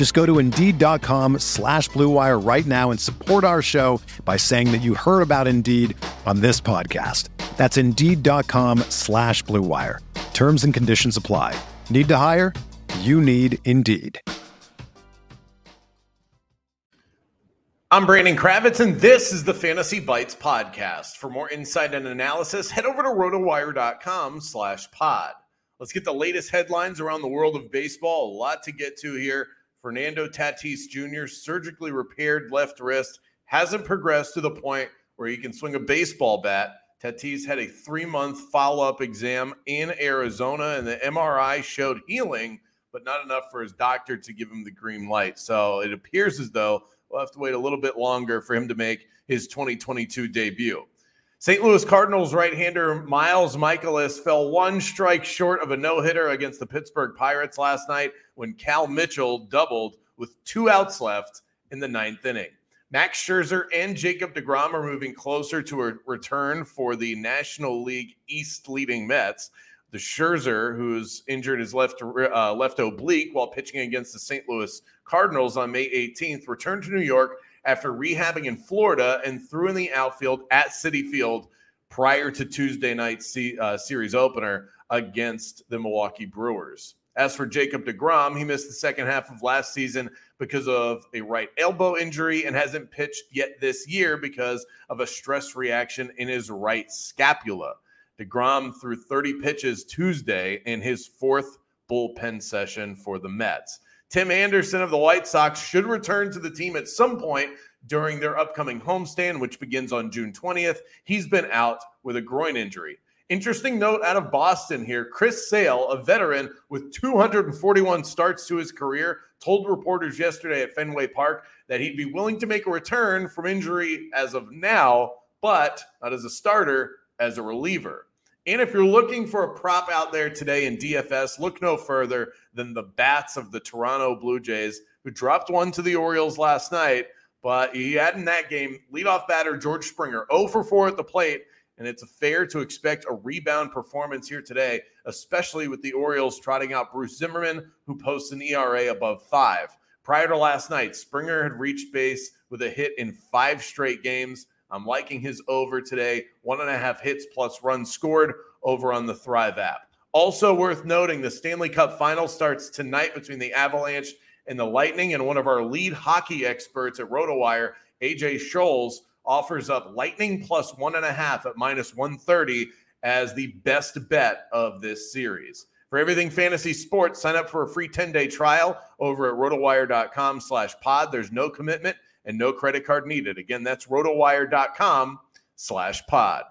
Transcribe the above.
Just go to Indeed.com slash BlueWire right now and support our show by saying that you heard about Indeed on this podcast. That's Indeed.com slash BlueWire. Terms and conditions apply. Need to hire? You need Indeed. I'm Brandon Kravitz, and this is the Fantasy Bites podcast. For more insight and analysis, head over to rotowire.com slash pod. Let's get the latest headlines around the world of baseball. A lot to get to here. Fernando Tatis Jr. surgically repaired left wrist hasn't progressed to the point where he can swing a baseball bat. Tatis had a three month follow up exam in Arizona, and the MRI showed healing, but not enough for his doctor to give him the green light. So it appears as though we'll have to wait a little bit longer for him to make his 2022 debut. St. Louis Cardinals right hander Miles Mikolas fell one strike short of a no hitter against the Pittsburgh Pirates last night when Cal Mitchell doubled with two outs left in the ninth inning. Max Scherzer and Jacob DeGrom are moving closer to a return for the National League East leading Mets. The Scherzer, who's injured his left uh, left oblique while pitching against the St. Louis Cardinals on May 18th, returned to New York after rehabbing in Florida and threw in the outfield at Citi Field prior to Tuesday night's uh, series opener against the Milwaukee Brewers. As for Jacob DeGrom, he missed the second half of last season because of a right elbow injury and hasn't pitched yet this year because of a stress reaction in his right scapula. DeGrom threw 30 pitches Tuesday in his fourth bullpen session for the Mets. Tim Anderson of the White Sox should return to the team at some point during their upcoming homestand, which begins on June 20th. He's been out with a groin injury. Interesting note out of Boston here Chris Sale, a veteran with 241 starts to his career, told reporters yesterday at Fenway Park that he'd be willing to make a return from injury as of now, but not as a starter, as a reliever. And if you're looking for a prop out there today in DFS, look no further than the bats of the Toronto Blue Jays, who dropped one to the Orioles last night. But he had in that game leadoff batter George Springer, 0 for 4 at the plate. And it's fair to expect a rebound performance here today, especially with the Orioles trotting out Bruce Zimmermann, who posts an ERA above five. Prior to last night, Springer had reached base with a hit in five straight games. I'm liking his over today. One and a half hits plus runs scored over on the Thrive app. Also worth noting, the Stanley Cup final starts tonight between the Avalanche and the Lightning. And one of our lead hockey experts at RotoWire, AJ Scholes, offers up Lightning plus one and a half at minus 130 as the best bet of this series. For everything fantasy sports, sign up for a free 10-day trial over at rotowire.com slash pod. There's no commitment and no credit card needed. Again, that's rotowire.com slash pod.